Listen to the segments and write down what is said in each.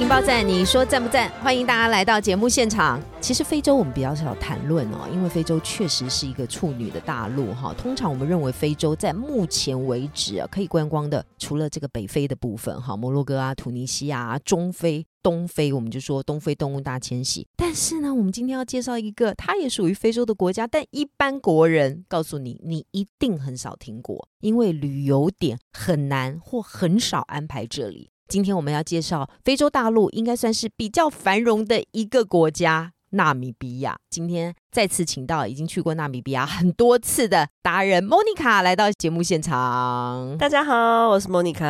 情报站，你说赞不赞？欢迎大家来到节目现场。其实非洲我们比较少谈论哦，因为非洲确实是一个处女的大陆哈。通常我们认为非洲在目前为止啊可以观光的，除了这个北非的部分哈，摩洛哥啊、突尼西亚啊、中非、东非，我们就说东非动物大迁徙。但是呢，我们今天要介绍一个，它也属于非洲的国家，但一般国人告诉你，你一定很少听过，因为旅游点很难或很少安排这里。今天我们要介绍非洲大陆，应该算是比较繁荣的一个国家。纳米比亚，今天再次请到已经去过纳米比亚很多次的达人莫妮卡来到节目现场。大家好，我是莫妮卡。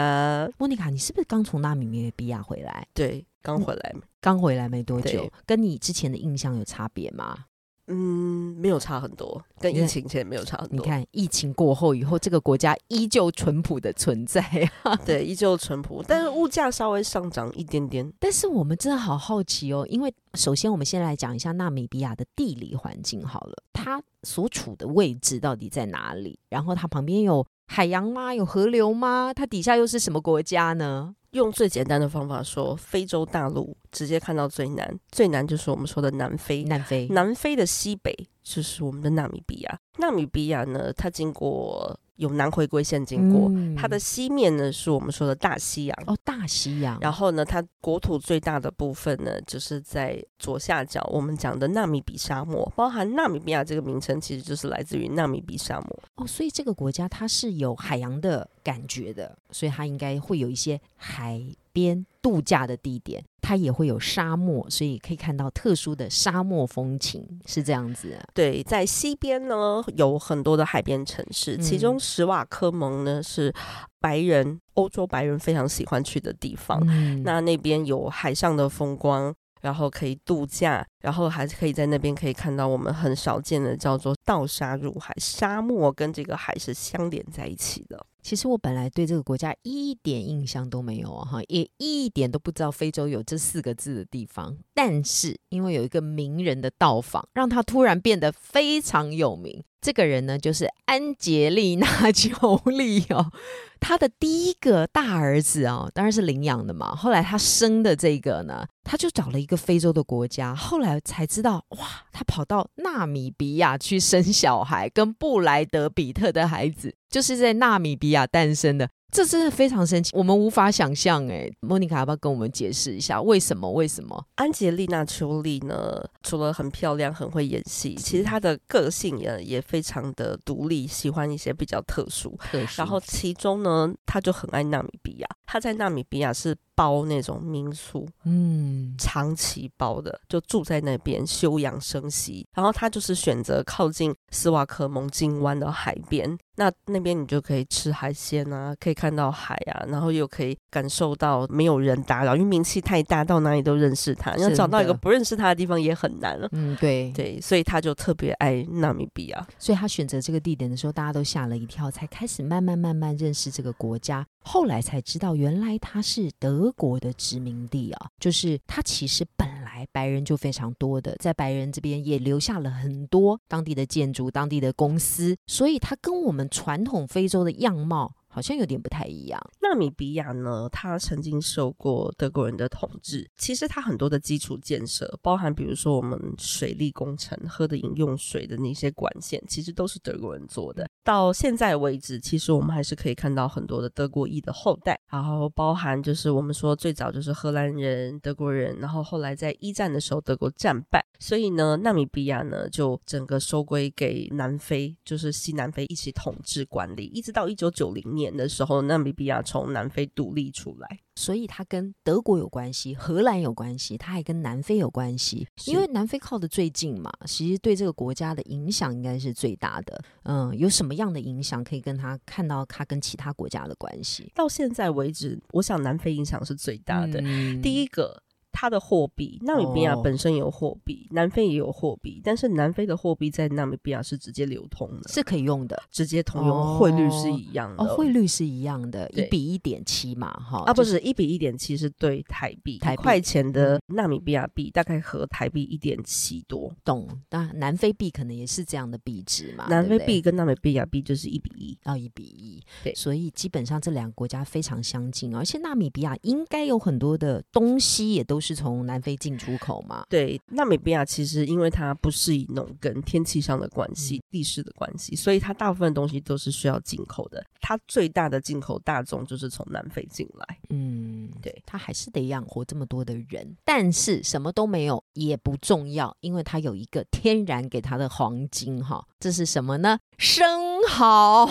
莫妮卡，你是不是刚从纳米比亚回来？对，刚回来，刚回来没多久，跟你之前的印象有差别吗？嗯，没有差很多，跟疫情前没有差很多。你，看，疫情过后以后，这个国家依旧淳朴的存在啊。对，依旧淳朴，但是物价稍微上涨一点点。但是我们真的好好奇哦，因为首先我们先来讲一下纳米比亚的地理环境好了，它所处的位置到底在哪里？然后它旁边有海洋吗？有河流吗？它底下又是什么国家呢？用最简单的方法说，非洲大陆直接看到最南，最南就是我们说的南非。南非。南非的西北就是我们的纳米比亚。纳米比亚呢，它经过有南回归线经过，嗯它的西面呢是我们说的大西洋。哦，大西洋。然后呢，它国土最大的部分呢，就是在左下角，我们讲的纳米比沙漠，包含纳米比亚这个名称，其实就是来自于纳米比沙漠。哦，所以这个国家它是有海洋的感觉的，所以它应该会有一些海边度假的地点，它也会有沙漠，所以可以看到特殊的沙漠风情，是这样子、啊。对，在西边呢有很多的海边城市，其中史瓦科蒙呢是白人欧洲白人非常喜欢去的地方。嗯那那边有海上的风光，然后可以度假，然后还可以在那边可以看到我们很少见的叫做倒沙入海，沙漠跟这个海是相连在一起的。其实我本来对这个国家一点印象都没有啊哈，也一点都不知道非洲有这四个字的地方。但是因为有一个名人的到访，让他突然变得非常有名。这个人呢，就是安杰丽娜·裘丽哦。他的第一个大儿子哦，当然是领养的嘛。后来他生的这个呢，他就找了一个非洲的国家。后来才知道，哇，他跑到纳米比亚去生小孩，跟布莱德比特的孩子就是在纳米比亚诞生的。这真的非常神奇，我们无法想象哎。莫妮卡要不要跟我们解释一下为什么？为什么？安吉丽娜·裘丽呢，除了很漂亮、很会演戏，其实她的个性也也非常的独立，喜欢一些比较特殊。特殊然后其中呢，她就很爱纳米比亚。她在纳米比亚是包那种民宿，嗯，长期包的，就住在那边休养生息。然后他就是选择靠近斯瓦克蒙金湾的海边，那那边你就可以吃海鲜啊，可以看到海啊，然后又可以感受到没有人打扰，因为名气太大，到哪里都认识他。要找到一个不认识他的地方也很难了。嗯，对，对，所以他就特别爱纳米比亚。所以他选择这个地点的时候，大家都吓了一跳，才开始慢慢慢慢认识这个国家。后来才知道，原来它是德国的殖民地啊，就是它其实本来白人就非常多的，在白人这边也留下了很多当地的建筑、当地的公司，所以它跟我们传统非洲的样貌好像有点不太一样。纳米比亚呢，它曾经受过德国人的统治。其实它很多的基础建设，包含比如说我们水利工程、喝的饮用水的那些管线，其实都是德国人做的。到现在为止，其实我们还是可以看到很多的德国裔的后代，然后包含就是我们说最早就是荷兰人、德国人，然后后来在一战的时候德国战败，所以呢，纳米比亚呢就整个收归给南非，就是西南非一起统治管理，一直到一九九零年的时候，纳米比亚从南非独立出来。所以它跟德国有关系，荷兰有关系，它还跟南非有关系，因为南非靠得最近嘛，其实对这个国家的影响应该是最大的。嗯，有什么样的影响可以跟他看到他跟其他国家的关系？到现在为止，我想南非影响是最大的。嗯第一个，它的货币，纳米比亚哦本身有货币，南非也有货币，但是南非的货币在纳米比亚是直接流通的，是可以用的直接通用，汇率是一样的。哦，汇率是一样的，一比一点七嘛，哈啊，不是一比一点七是对台币，台块钱的纳米比亚币大概和台币一点七多，懂。那南非币可能也是这样的币值嘛，南非币跟纳米比亚币就是一比一。到一比一，对所以基本上这两个国家非常相近，而且纳米比亚应该有很多的东西也都是从南非进出口嘛。对，纳米比亚其实因为它不适宜农耕，天气上的关系、嗯地势的关系，所以它大部分东西都是需要进口的。它最大的进口大宗就是从南非进来。嗯，对，它还是得养活这么多的人，但是什么都没有也不重要，因为它有一个天然给它的黄金哈，这是什么呢？生蚝，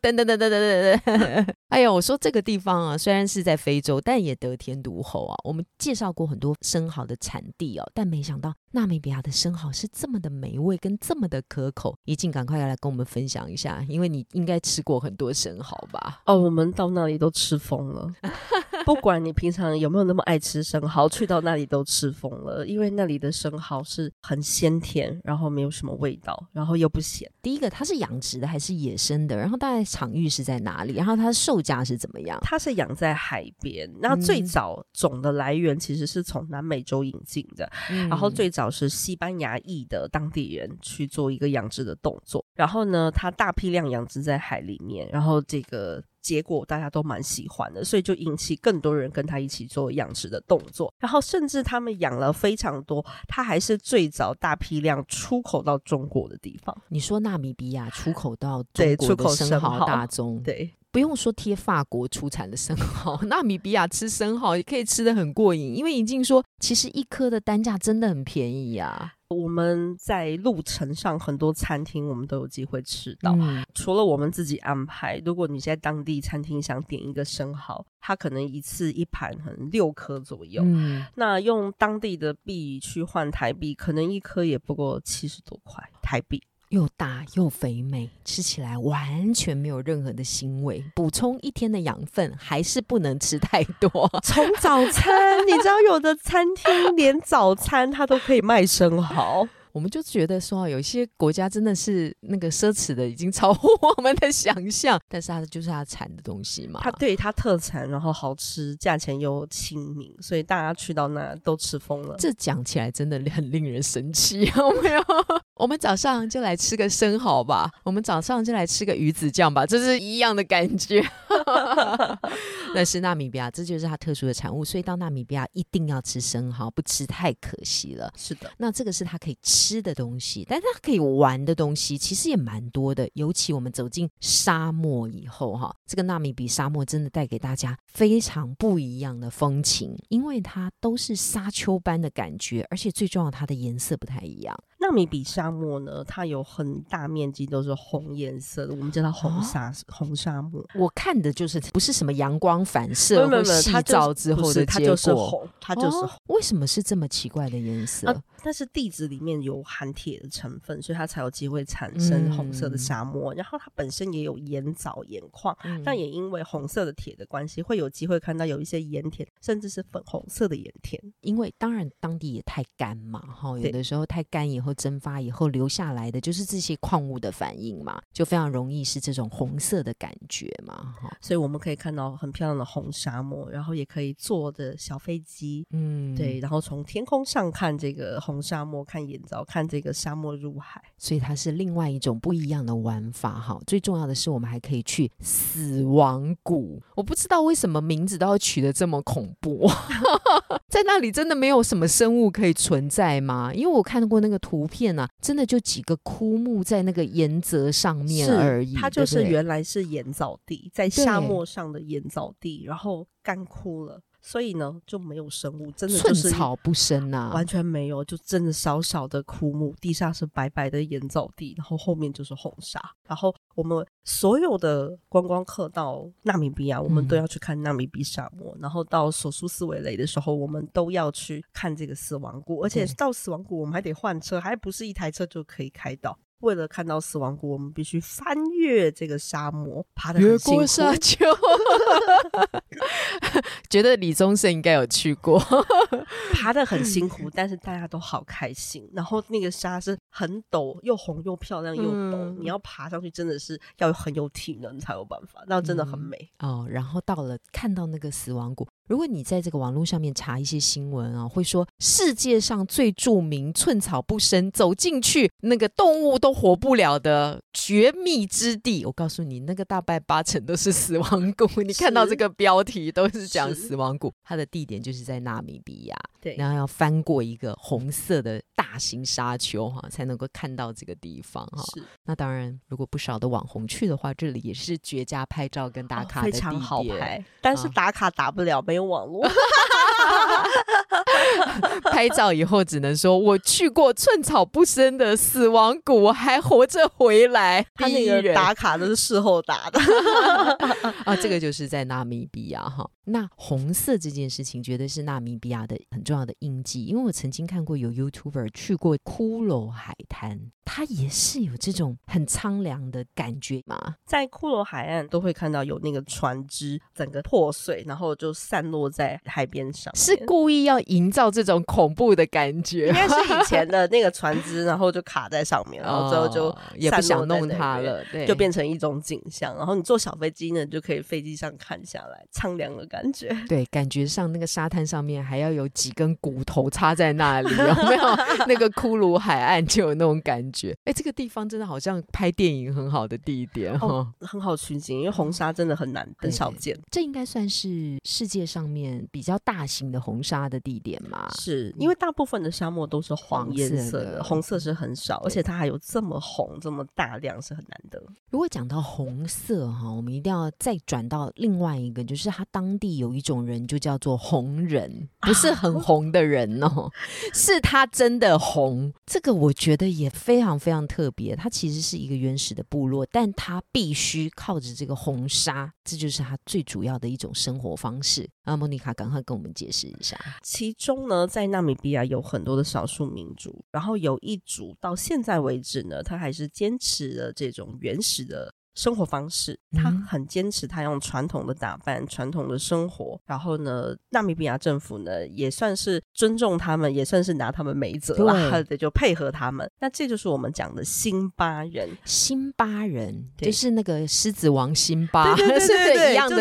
等等等等等等等。哎呀，我说这个地方啊，虽然是在非洲，但也得天独厚啊。我们介绍过很多生蚝的产地哦，但没想到纳米比亚的生蚝是这么的美味跟这么的可口。一静，赶快要来跟我们分享一下，因为你应该吃过很多生蚝吧？哦，我们到那里都吃疯了。不管你平常有没有那么爱吃生蚝，去到那里都吃疯了，因为那里的生蚝是很鲜甜，然后没有什么味道，然后又不咸。第一个，它是养殖的还是野生的？然后大概场域是在哪里？然后它的售价是怎么样？它是养在海边，那最嗯早种的来源其实是从南美洲引进的，然后嗯最早是西班牙裔的当地人去做一个养殖的动作，然后呢，它大批量养殖在海里面，然后这个。结果大家都蛮喜欢的，所以就引起更多人跟他一起做养殖的动作。然后甚至他们养了非常多，它还是最早大批量出口到中国的地方。你说纳米比亚出口到中对国的出口生蚝大宗，对，不用说贴法国出产的生蚝，纳米比亚吃生蚝也可以吃的很过瘾，因为已经说其实一颗的单价真的很便宜啊。我们在路程上很多餐厅我们都有机会吃到。嗯，除了我们自己安排，如果你在当地餐厅想点一个生蚝，它可能一次一盘可能六颗左右。嗯，那用当地的币去换台币，可能一颗也不过七十多块台币。又大又肥美，吃起来完全没有任何的腥味。补充一天的养分，还是不能吃太多。从早餐，你知道有的餐厅连早餐它都可以卖生蚝，我们就觉得说，有一些国家真的是那个奢侈的已经超乎我们的想象，但是它就是它产的东西嘛。它对它特产，然后好吃，价钱又亲民，所以大家去到那都吃疯了。这讲起来真的很令人生气，有没有？我们早上就来吃个生蚝吧，我们早上就来吃个鱼子酱吧，这是一样的感觉。但是纳米比亚，这就是它特殊的产物，所以到纳米比亚一定要吃生蚝，不吃太可惜了。是的，那这个是它可以吃的东西，但是它可以玩的东西其实也蛮多的。尤其我们走进沙漠以后，哈，这个纳米比沙漠真的带给大家非常不一样的风情，因为它都是沙丘般的感觉，而且最重要，它的颜色不太一样。纳米比沙漠呢，它有很大面积都是红颜色的，我们叫它红沙、红沙漠。我看的就是不是什么阳光反射或它照之后的结是它就是果。红，它就是为什么是这么奇怪的颜色？啊但是地质里面有含铁的成分，所以它才有机会产生红色的嗯沙漠。然后它本身也有盐藻、盐矿，嗯但也因为红色的铁的关系，会有机会看到有一些盐田，甚至是粉红色的盐田。因为当然当地也太干嘛，哈，有的时候太干以后蒸发以后留下来的就是这些矿物的反应嘛，就非常容易是这种红色的感觉嘛，哈，所以我们可以看到很漂亮的红沙漠，然后也可以坐的小飞机，嗯，对，，然后从天空上看这个红沙漠，看眼罩，看这个沙漠入海。所以它是另外一种不一样的玩法，哈。最重要的是，我们还可以去死亡谷，我不知道为什么名字都要取得这么恐怖，在那里真的没有什么生物可以存在吗？因为我看过那个图片啊，真的就几个枯木在那个岩泽上面而已，它就是原来是盐藻地，在沙漠上的盐藻地，然后干枯了，所以呢就没有生物，真的寸就是草不生呐、完全没有，就真的少少的枯木，地上是白白的盐藻地，然后后面就是红沙。然后我们所有的观光客到纳米比亚，我们都嗯要去看纳米比沙漠。然后到索苏斯维雷的时候，我们都要去看这个死亡谷，而且到死亡谷我们还得换车，还不是一台车就可以开到。为了看到死亡谷，我们必须翻越这个沙漠，爬得很辛苦。丘，觉得李宗盛应该有去过，爬的很辛苦，但是大家都好开心。然后那个沙是很陡，又红又漂亮又陡，嗯你要爬上去真的是要很有体能才有办法，那真的很美。哦，然后到了看到那个死亡谷，如果你在这个网络上面查一些新闻啊，会说世界上最著名、寸草不生、走进去那个动物都活不了的绝密之地，我告诉你，那个大概八成都是死亡谷。你看到这个标题都是讲死亡谷，它的地点就是在纳米比亚，对，然后要翻过一个红色的大型沙丘哈，才能够看到这个地方哈。是那当然，如果不少的网红去的话，这里也是绝佳拍照跟打哦卡的地点。非常好拍，但是啊打卡打不了，没有网络。拍照以后只能说我去过寸草不生的死亡谷，我还活着回来。他那个打卡都是事后打的。啊，这个就是在纳米比亚哈。那红色这件事情，绝对是纳米比亚的很重要的印记，因为我曾经看过有 YouTuber 去过骷髅海滩，它也是有这种很苍凉的感觉嘛。在骷髅海岸都会看到有那个船只整个破碎，然后就散落在海边上。是故意要营造这种恐怖的感觉应，该是以前的那个船只，然后就卡在上面，然后最后就哦也不想弄它了，对，就变成一种景象。然后你坐小飞机呢，就可以飞机上看下来，苍凉的感觉。对，感觉上那个沙滩上面还要有几根骨头插在那里，有没有？那个骷髅海岸就有那种感觉。哎，这个地方真的好像拍电影很好的地点哈、哦，很好取景，因为红沙真的很难，很少见。这应该算是世界上面比较大型的红沙的地点嘛？是因为大部分的沙漠都是黄颜黄色色的的，红色是很少，而且它还有这么红、这么大量，是很难得。如果讲到红色哈，我们一定要再转到另外一个，就是它当地有一种人就叫做红人，不是很红的人哦，是他真的红。这个我觉得也非常非常非常特别，它其实是一个原始的部落，但它必须靠着这个红沙，这就是它最主要的一种生活方式。啊，莫妮卡，赶快跟我们解释一下。其中呢，在纳米比亚有很多的少数民族，然后有一组到现在为止呢，它还是坚持了这种原始的。生活方式，他嗯很坚持，他用传统的打扮、传统的生活。然后呢，纳米比亚政府呢也算是尊重他们，也算是拿他们没辙啦，对，就配合他们。那这就是我们讲的辛巴人，辛巴人对就是那个狮子王辛巴，对就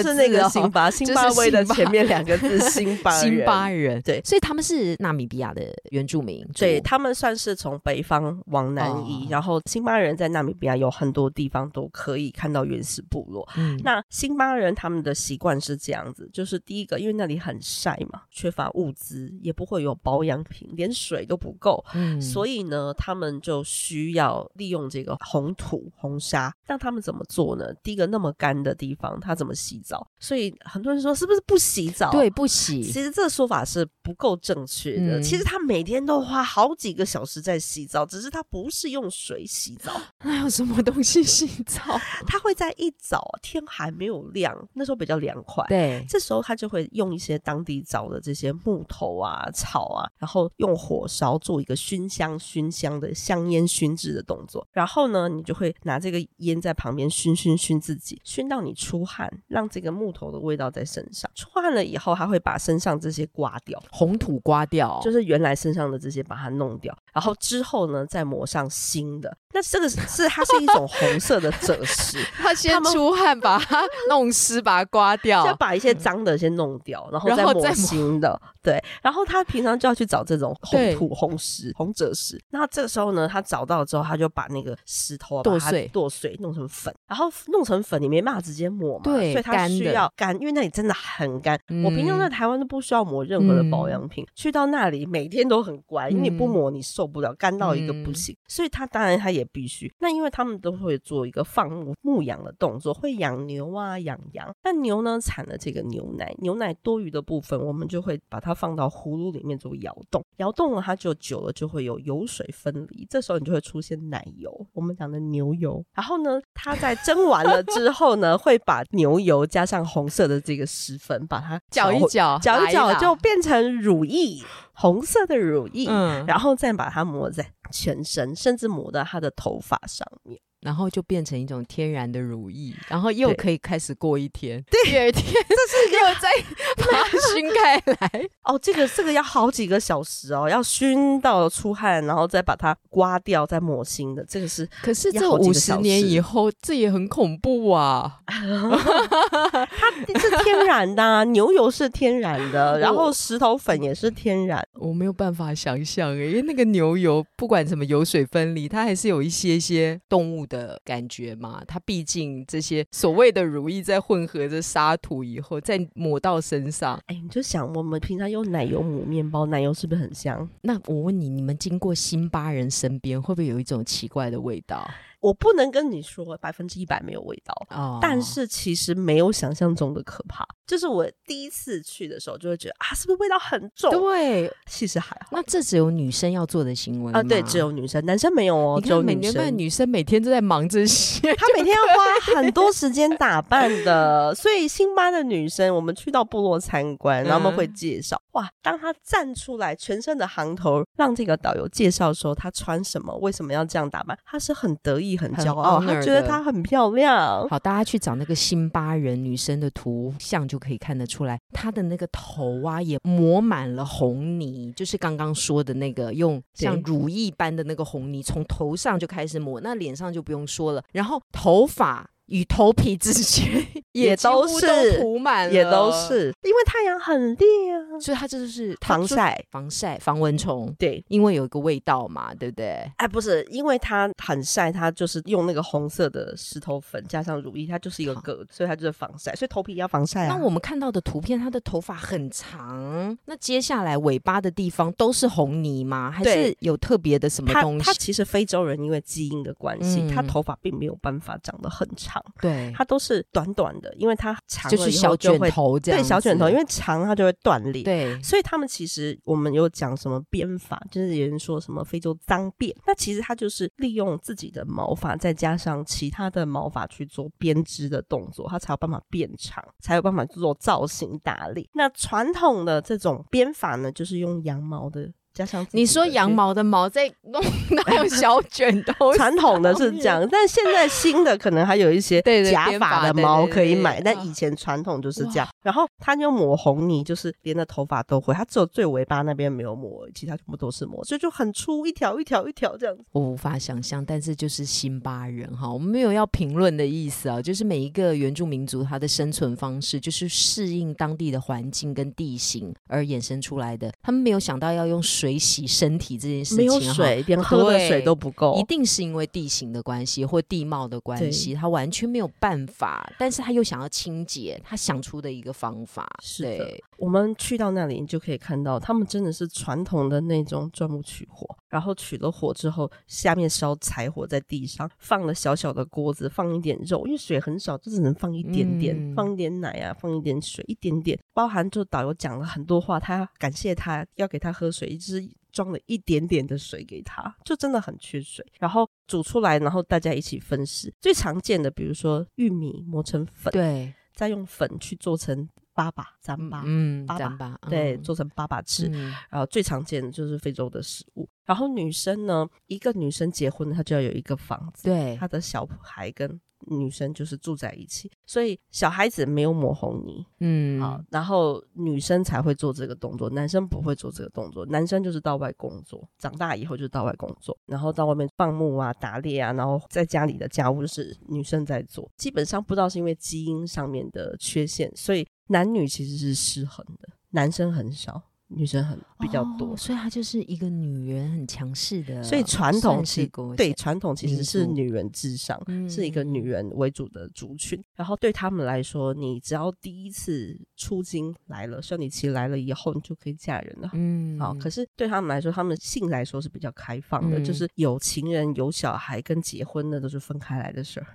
是那个辛巴，辛巴威的前面两个字 辛巴人辛巴人，对所以他们是纳米比亚的原住民，对他们算是从北方往南移，哦然后辛巴人在纳米比亚有很多地方都可以看到原始部落。嗯，那辛巴人他们的习惯是这样子，就是第一个，因为那里很晒嘛，缺乏物资，也不会有保养品，连水都不够，嗯所以呢，他们就需要利用这个红土、红沙。那他们怎么做呢？第一个，那么干的地方，他怎么洗澡？所以很多人说，是不是不洗澡？对不洗，其实这个说法是不够正确的。嗯其实他每天都花好几个小时在洗澡，只是他不是用水洗澡，那有什么东西洗澡？他会在一早天还没有亮，那时候比较凉快。对，这时候他就会用一些当地找的这些木头啊、草啊，然后用火烧做一个熏香、熏香的香烟熏制的动作。然后呢，你就会拿这个烟在旁边熏熏熏自己，熏到你出汗，让这个木头的味道在身上。出汗了以后，他会把身上这些刮掉。红土刮掉，就是原来身上的这些把它弄掉，然后之后呢再抹上新的。那这个是是它是一种红色的 赭石，他先出汗把它 弄湿，把它刮掉，先，把一些脏的先弄掉，然后再抹新的。对，然后他平常就要去找这种红土、红石、红赭石。那这个时候呢，他找到之后，他就把那个石头剁碎。剁碎，弄成粉，然后弄成粉，你没办法直接抹嘛，对所以它需要干，因为那里真的很干。我平常嗯在台湾都不需要抹任何的保养品，去到那里每天都很乖，因为你不嗯抹你受不了，干到一个不嗯。行。所以他当然他也必须。那因为他们都会做一个放牧牧羊的动作，会养牛啊、养羊。那牛呢产了这个牛奶，牛奶多余的部分，我们就会把它放到葫芦里面做摇动，摇动了它就久了就会有油水分离，这时候你就会出现奶油，我们讲的牛油。然后呢，它在蒸完了之后呢，会把牛油加上红色的这个石粉，把它搅一搅搅，一搅就变成乳液，红色的乳液。嗯，然后再把它抹在全身，甚至抹到他的头发上面。然后就变成一种天然的乳液，然后又可以开始过一天，对第二天这是又再 把它熏开来。哦，这个这个要好几个小时哦，要熏到出汗，然后再把它刮掉，再抹新的。这个是可是这五十年以后，这也很恐怖啊！它是天然的、啊，牛油是天然的，然后石头粉也是天然。我没有办法想象诶，因为那个牛油不管什么油水分离，它还是有一些些动物的感觉嘛。它毕竟这些所谓的乳液在混合着沙土以后，再抹到身上，哎，你就想我们平常用奶油抹面包，奶油是不是很香？那我问你，你们经过辛巴人身边，会不会有一种奇怪的味道？我不能跟你说百分之一百没有味道。哦但是其实没有想象中的可怕，就是我第一次去的时候就会觉得啊，是不是味道很重？对，其实还好那这只有女生要做的行为啊，对，只有女生，男生没有哦，你只有看，每年女生。女生每天都在忙这些，她每天要花很多时间打扮的，所以辛巴的女生，我们去到部落参观，然后他们会嗯介绍，哇，当她站出来，全身的行头，让这个导游介绍说她穿什么，为什么要这样打扮，她是很得意、很很骄傲她觉得她很漂亮。好，大家去找那个辛巴人女生的图像就可以看得出来，她的那个头啊也抹满了红泥，就是刚刚说的那个用像对乳液般的那个红泥，从头上就开始抹，那脸上就不用说了，然后头发。与头皮之间 也都是涂满了，也都，是因为太阳很烈啊，所以它这就是防晒。防晒、防蚊虫，对，因为有一个味道嘛，对不对？哎，不是，因为它很晒，它就是用那个红色的石头粉加上乳液，它就是一个好疙，所以它就是防晒，所以头皮要防晒啊。那我们看到的图片，它的头发很长，那接下来尾巴的地方都是红泥吗？还是有特别的什么东西？它其实非洲人因为基因的关系，嗯他头发并没有办法长得很长，对，它都是短短的，因为它长就是小卷头这样对，小卷头，因为长它就会断裂。对所以他们其实我们有讲什么编法，就是有人说什么非洲脏辫，那其实它就是利用自己的毛发，再加上其他的毛发去做编织的动作，它才有办法变长，才有办法做造型打理。那传统的这种编法呢，就是用羊毛的。加上你说羊毛的毛 在弄到小卷头，传统的是这样，但现在新的可能还有一些假发的毛可以买，但以前传统就是这样。然后他就抹红泥，就是连的头发都会，他只有最尾巴那边没有抹，其他全部都是抹，所以就很粗，一条一条一条这样子。我无法想象，但是就是辛巴人哈，我们没有要评论的意思啊，就是每一个原住民族他的生存方式就是适应当地的环境跟地形而衍生出来的，他们没有想到要用水洗身体这件事情没有水，连喝的水都不够一。定是因为地形的关系或地貌的关系，他完全没有办法，但是他又想要清洁，他想出的一个方法。是的，我们去到那里，你就可以看到，他们真的是传统的那种钻木取火，然后取了火之后，下面烧柴火在地上，放了小小的锅子，放一点肉，因为水很少，就只能放一点点，嗯放一点奶啊，放一点水，一点点。包含就导游讲了很多话，他感谢他，要给他喝水，一直装了一点点的水给他，就真的很缺水。然后煮出来，然后大家一起分食。最常见的，比如说玉米磨成粉，对，再用粉去做成粑粑、糌粑。嗯，粑粑糌粑，对，嗯做成粑粑吃。嗯然后最常见的就是非洲的食物。然后女生呢，一个女生结婚，她就要有一个房子，对她的小孩跟女生就是住在一起，所以小孩子没有抹红泥，嗯，好，然后女生才会做这个动作，男生不会做这个动作，男生就是到外工作，长大以后就是到外工作，然后到外面放牧啊、打猎啊，然后在家里的家务就是女生在做，基本上不知道是因为基因上面的缺陷，所以男女其实是失衡的，男生很少，女生很比较多。哦所以她就是一个女人很强势的，所以传统算是对传统其实是女人至上，嗯是一个女人为主的族群。然后对他们来说，你只要第一次出京来了，生理期来了以后，你就可以嫁人了。嗯，好，可是对他们来说，他们性来说是比较开放的，嗯就是有情人、有小孩跟结婚的都是分开来的事儿。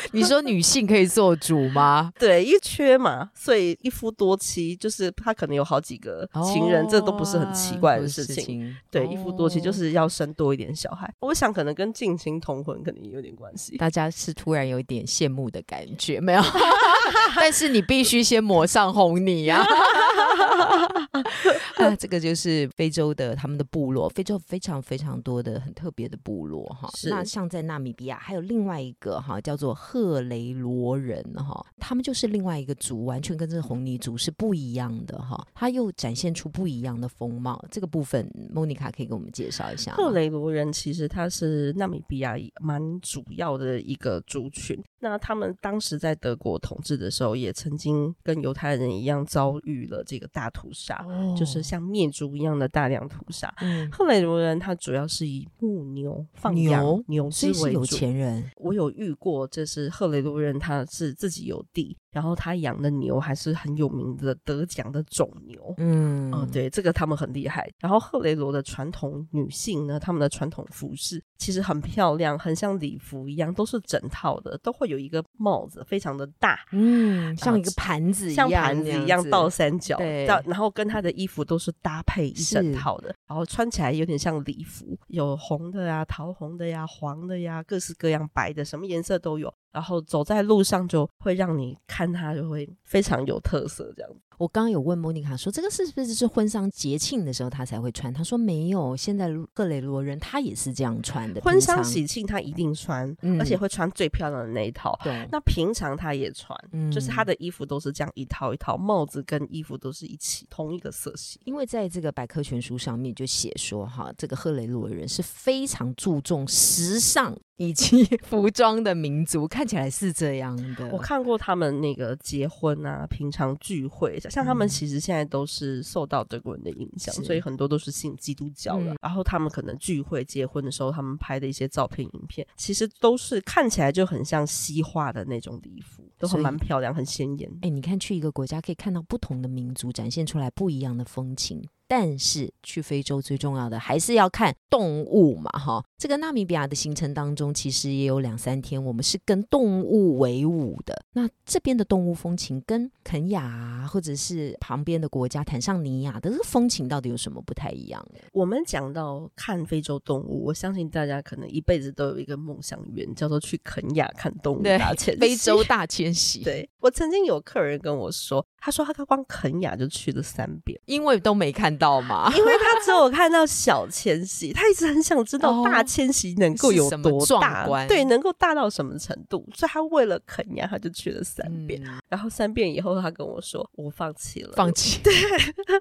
你说女性可以做主吗？对，一缺嘛，所以一夫多妻，就是他可能有好几个情人，这都不是很奇怪的事情。情对，一夫多妻就哦是要生多一点小孩。我想可能跟近亲同婚可能也有点关系。大家是突然有一点羡慕的感觉，没有？但是你必须先抹上红泥呀、啊！这个就是非洲的他们的部落，非洲非常非常多的很特别的部落哈。那像在纳米比亚，还有另外一个哈叫做赫雷罗人哈，他们就是另外一个族，完全跟这个红泥族是不一样的哈。他又展现出不一样的风貌，这个部分莫妮卡可以给我们介绍一下吗。赫雷罗人其实他是纳米比亚蛮主要的一个族群。那他们当时在德国统治的时候，也曾经跟犹太人一样遭遇了这个大屠杀，哦就是像灭族一样的大量屠杀。嗯，赫雷罗人他主要是以牧牛放养牛牛所以是有。钱人。我有遇过，就是赫雷罗人，他是自己有地，然后他养的牛还是很有名的得奖的种牛。嗯哦，对，这个他们很厉害。然后赫雷罗的传统女性呢，她们的传统服饰其实很漂亮，很像礼服一样，都是整套的，都会有一个帽子，非常的大，嗯，像一个盘子一像样，盘子一样倒三角，对到然后跟她的衣服都是搭配一整套的，然后穿起来有点像礼服，有红的呀、桃红的呀、黄的呀，各式各样白的，什么颜色都有。然后走在路上就会让你看它就会非常有特色，这样。我刚刚有问莫妮卡说，这个是不是是婚丧节庆的时候他才会穿？她说没有，现在克雷罗人他也是这样穿的。婚丧喜庆他一定穿，嗯而且会穿最漂亮的那一套。对，那平常他也穿，嗯就是他的衣服都是这样一套一套，帽子跟衣服都是一起同一个色系。因为在这个百科全书上面就写说，哈，这个赫雷罗人是非常注重时尚以及 服装的民族，看起来是这样的。我看过他们那个结婚啊，平常聚会，像他们嗯其实现在都是受到德国人的影响，是所以很多都是信基督教的。嗯然后他们可能聚会、结婚的时候，他们拍的一些照片、影片，其实都是看起来就很像西化的那种礼服，都很蛮漂亮、很鲜艳。哎，你看去一个国家可以看到不同的民族展现出来不一样的风情，但是去非洲最重要的还是要看动物嘛，哈。这个纳米比亚的行程当中，其实也有两三天，我们是跟动物为伍的。那这边的动物风情跟肯雅啊，或者是旁边的国家坦桑尼亚的这个风情到底有什么不太一样？我们讲到看非洲动物，我相信大家可能一辈子都有一个梦想愿，叫做去肯雅看动物大迁徙。非洲大迁徙，，对我曾经有客人跟我说，他说他光肯雅就去了三遍，因为都没看到嘛。因为他只有看到小迁徙，他一直很想知道哦大迁徙能够有多壮大，观对，能够大到什么程度，所以他为了肯雅，他就去了三遍。嗯然后三遍以后，他跟我说：“我放弃了。”放弃，对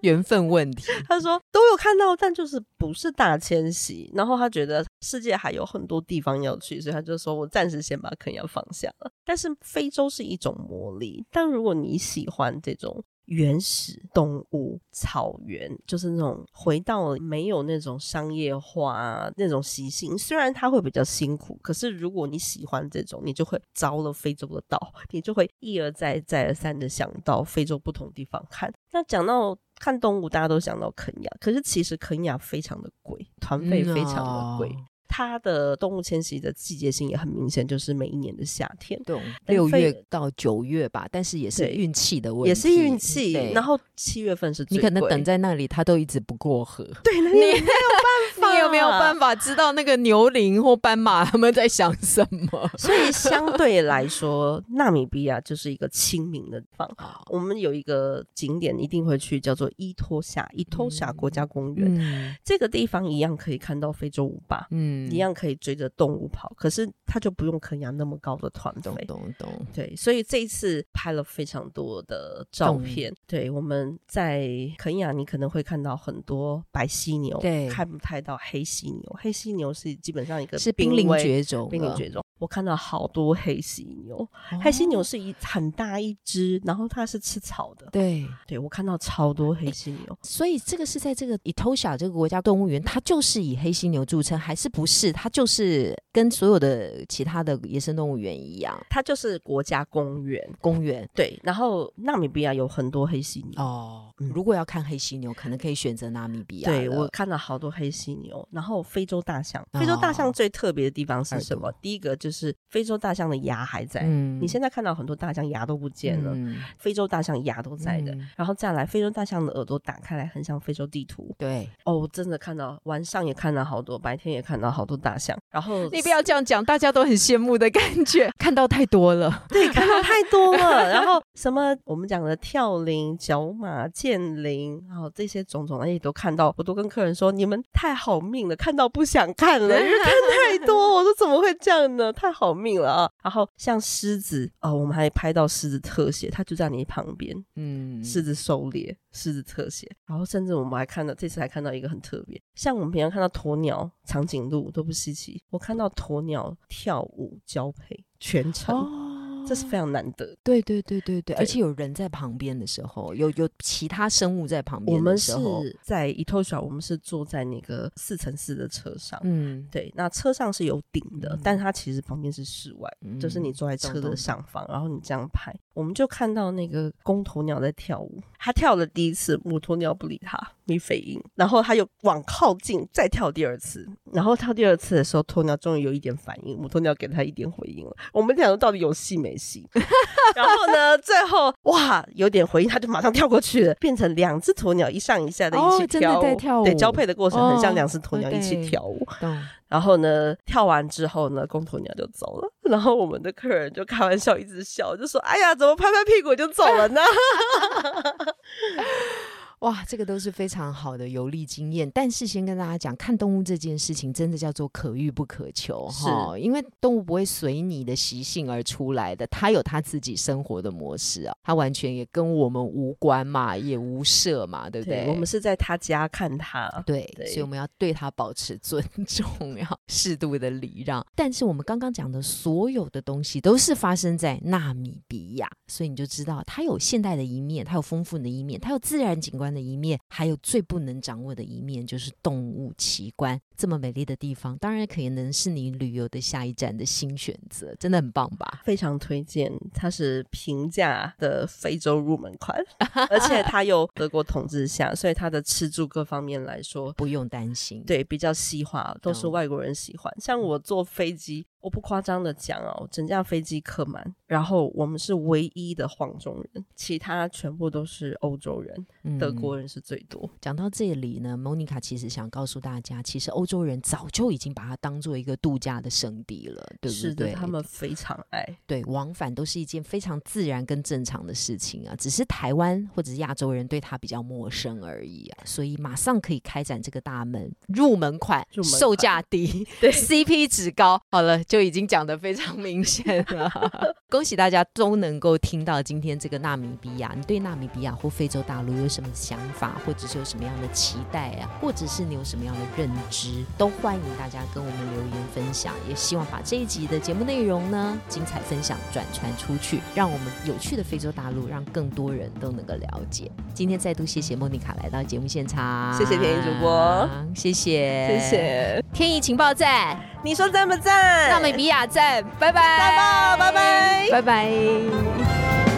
缘分问题。他说都有看到，但就是不是大迁徙。然后他觉得世界还有很多地方要去，所以他就说我暂时先把肯雅放下了。但是非洲是一种魔力，但如果你喜欢这种。原始动物、草原，就是那种回到没有那种商业化、啊、那种习性。虽然它会比较辛苦，可是如果你喜欢这种，你就会着了非洲的道，你就会一而再、再而三的想到非洲不同地方看。那讲到看动物，大家都想到肯亚，可是其实肯亚非常的贵，团费非常的贵。嗯哦它的动物迁徙的季节性也很明显，就是每一年的夏天，对，六月到九月吧，但是也是运气的问题，也是运气。然后七月份是最你可能等在那里，它都一直不过河。对，你没有办法，你有没有办法知道那个牛羚或斑马他们在想什么？所以相对来说，纳米比亚就是一个亲民的地方。我们有一个景点一定会去，叫做伊托夏伊托夏国家公园。嗯这个地方一样可以看到非洲舞霸，嗯一样可以追着动物跑，可是它就不用肯亚那么高的团懂费。懂懂。对，所以这一次拍了非常多的照片。对，我们在肯亚，你可能会看到很多白犀牛，对看不太到黑犀牛。黑犀牛是基本上一个是濒临绝种，濒临绝种。我看到好多黑犀牛，哦黑犀牛是一很大一只，然后它是吃草的。对，对我看到超多黑犀牛，所以这个是在这个伊托夏这个国家动物园，它就是以黑犀牛著称，还是不是？它就是跟跟所有的其他的野生动物园一样，它就是国家公园。公园对，然后纳米比亚有很多黑犀牛。哦。嗯如果要看黑犀牛，可能可以选择纳米比亚对我看到好多黑犀牛，然后非洲大象。哦非洲大象最特别的地方是什么朵？第一个就是非洲大象的牙还在。嗯你现在看到很多大象牙都不见了，嗯非洲大象牙都在的。嗯然后再来，非洲大象的耳朵打开来很像非洲地图。对，哦，我真的看到晚上也看到好多，白天也看到好多大象。然后你不要这样讲，大家都很羡慕的感觉，看到太多了。对，看到太多了。然后什么我们讲的跳羚、角马、剑羚，然后这些种种，也都看到。我都跟客人说，你们太好命了，看到不想看了，因为看太多。我说怎么会这样呢？太好命了啊！然后像狮子哦，我们还拍到狮子特写，它就在你旁边，嗯，狮子狩猎、狮子特写，然后甚至我们还看到这次还看到一个很特别，像我们平常看到鸵鸟、长颈鹿都不稀奇，我看到鸵鸟跳舞交配全程。哦这是非常难得的。对对对对对，对而且有人在旁边的时候，有有其他生物在旁边的我们是在伊托小，我们是坐在那个四乘四的车上。嗯，对，那车上是有顶的，嗯但它其实旁边是室外，嗯就是你坐在车的上方，然后你这样拍，我们就看到那个公鸵鸟在跳舞。它跳了第一次，母鸵鸟不理它，没反应，然后他又往靠近，再跳第二次，然后跳第二次的时候，鸵鸟终于有一点反应，母鸵鸟给他一点回应了。我们两个到底有戏没戏？然后呢，最后哇，有点回应，他就马上跳过去了，变成两只鸵鸟一上一下的一起哦真的跳舞，在跳舞对，交配的过程很像哦两只鸵鸟一起跳舞。懂。然后呢，跳完之后呢，公鸵鸟就走了。然后我们的客人就开玩笑，一直笑，就说：“哎呀，怎么拍拍屁股就走了呢 哇，这个都是非常好的游历经验。但是先跟大家讲，看动物这件事情真的叫做可遇不可求哈，因为动物不会随你的习性而出来的，它有它自己生活的模式啊，它完全也跟我们无关嘛，也无涉嘛，对？”不对？我们是在他家看他。对，对所以我们要对它保持尊重，要适度的礼让。但是我们刚刚讲的所有的东西都是发生在纳米比亚，所以你就知道它有现代的一面，它有丰富的一面，它有自然景观的一面，还有最不能掌握的一面，就是动物奇观。这么美丽的地方，当然可能是你旅游的下一站的新选择，真的很棒吧？非常推荐，它是平价的非洲入门款，而且它有德国统治下，所以它的吃住各方面来说，不用担心。对比较西化，都是外国人喜欢。像我坐飞机，我不夸张的讲哦，整架飞机客满，然后我们是唯一的黄种人，其他全部都是欧洲人，嗯德国人是最多。讲到这里呢，莫妮卡其实想告诉大家，其实欧洲人早就已经把它当做一个度假的圣地了，对不是的，对？他们非常爱。对往返都是一件非常自然跟正常的事情啊，只是台湾或者是亚洲人对它比较陌生而已啊，所以马上可以开展这个大门入门款，入门款售价低，对 CP 值高。好了，就已经讲得非常明显了。恭喜大家都能够听到今天这个纳米比亚，你对纳米比亚或非洲大陆有什么想法，或者是有什么样的期待啊，或者是你有什么样的认知，都欢迎大家跟我们留言分享。也希望把这一集的节目内容呢，精彩分享转传出去，让我们有趣的非洲大陆，让更多人都能够了解。今天再度谢谢莫妮卡来到节目现场，谢谢天意主播，谢谢，谢谢。天意情报站，你说赞不赞？纳米比亚站，拜拜，拜拜拜拜拜拜。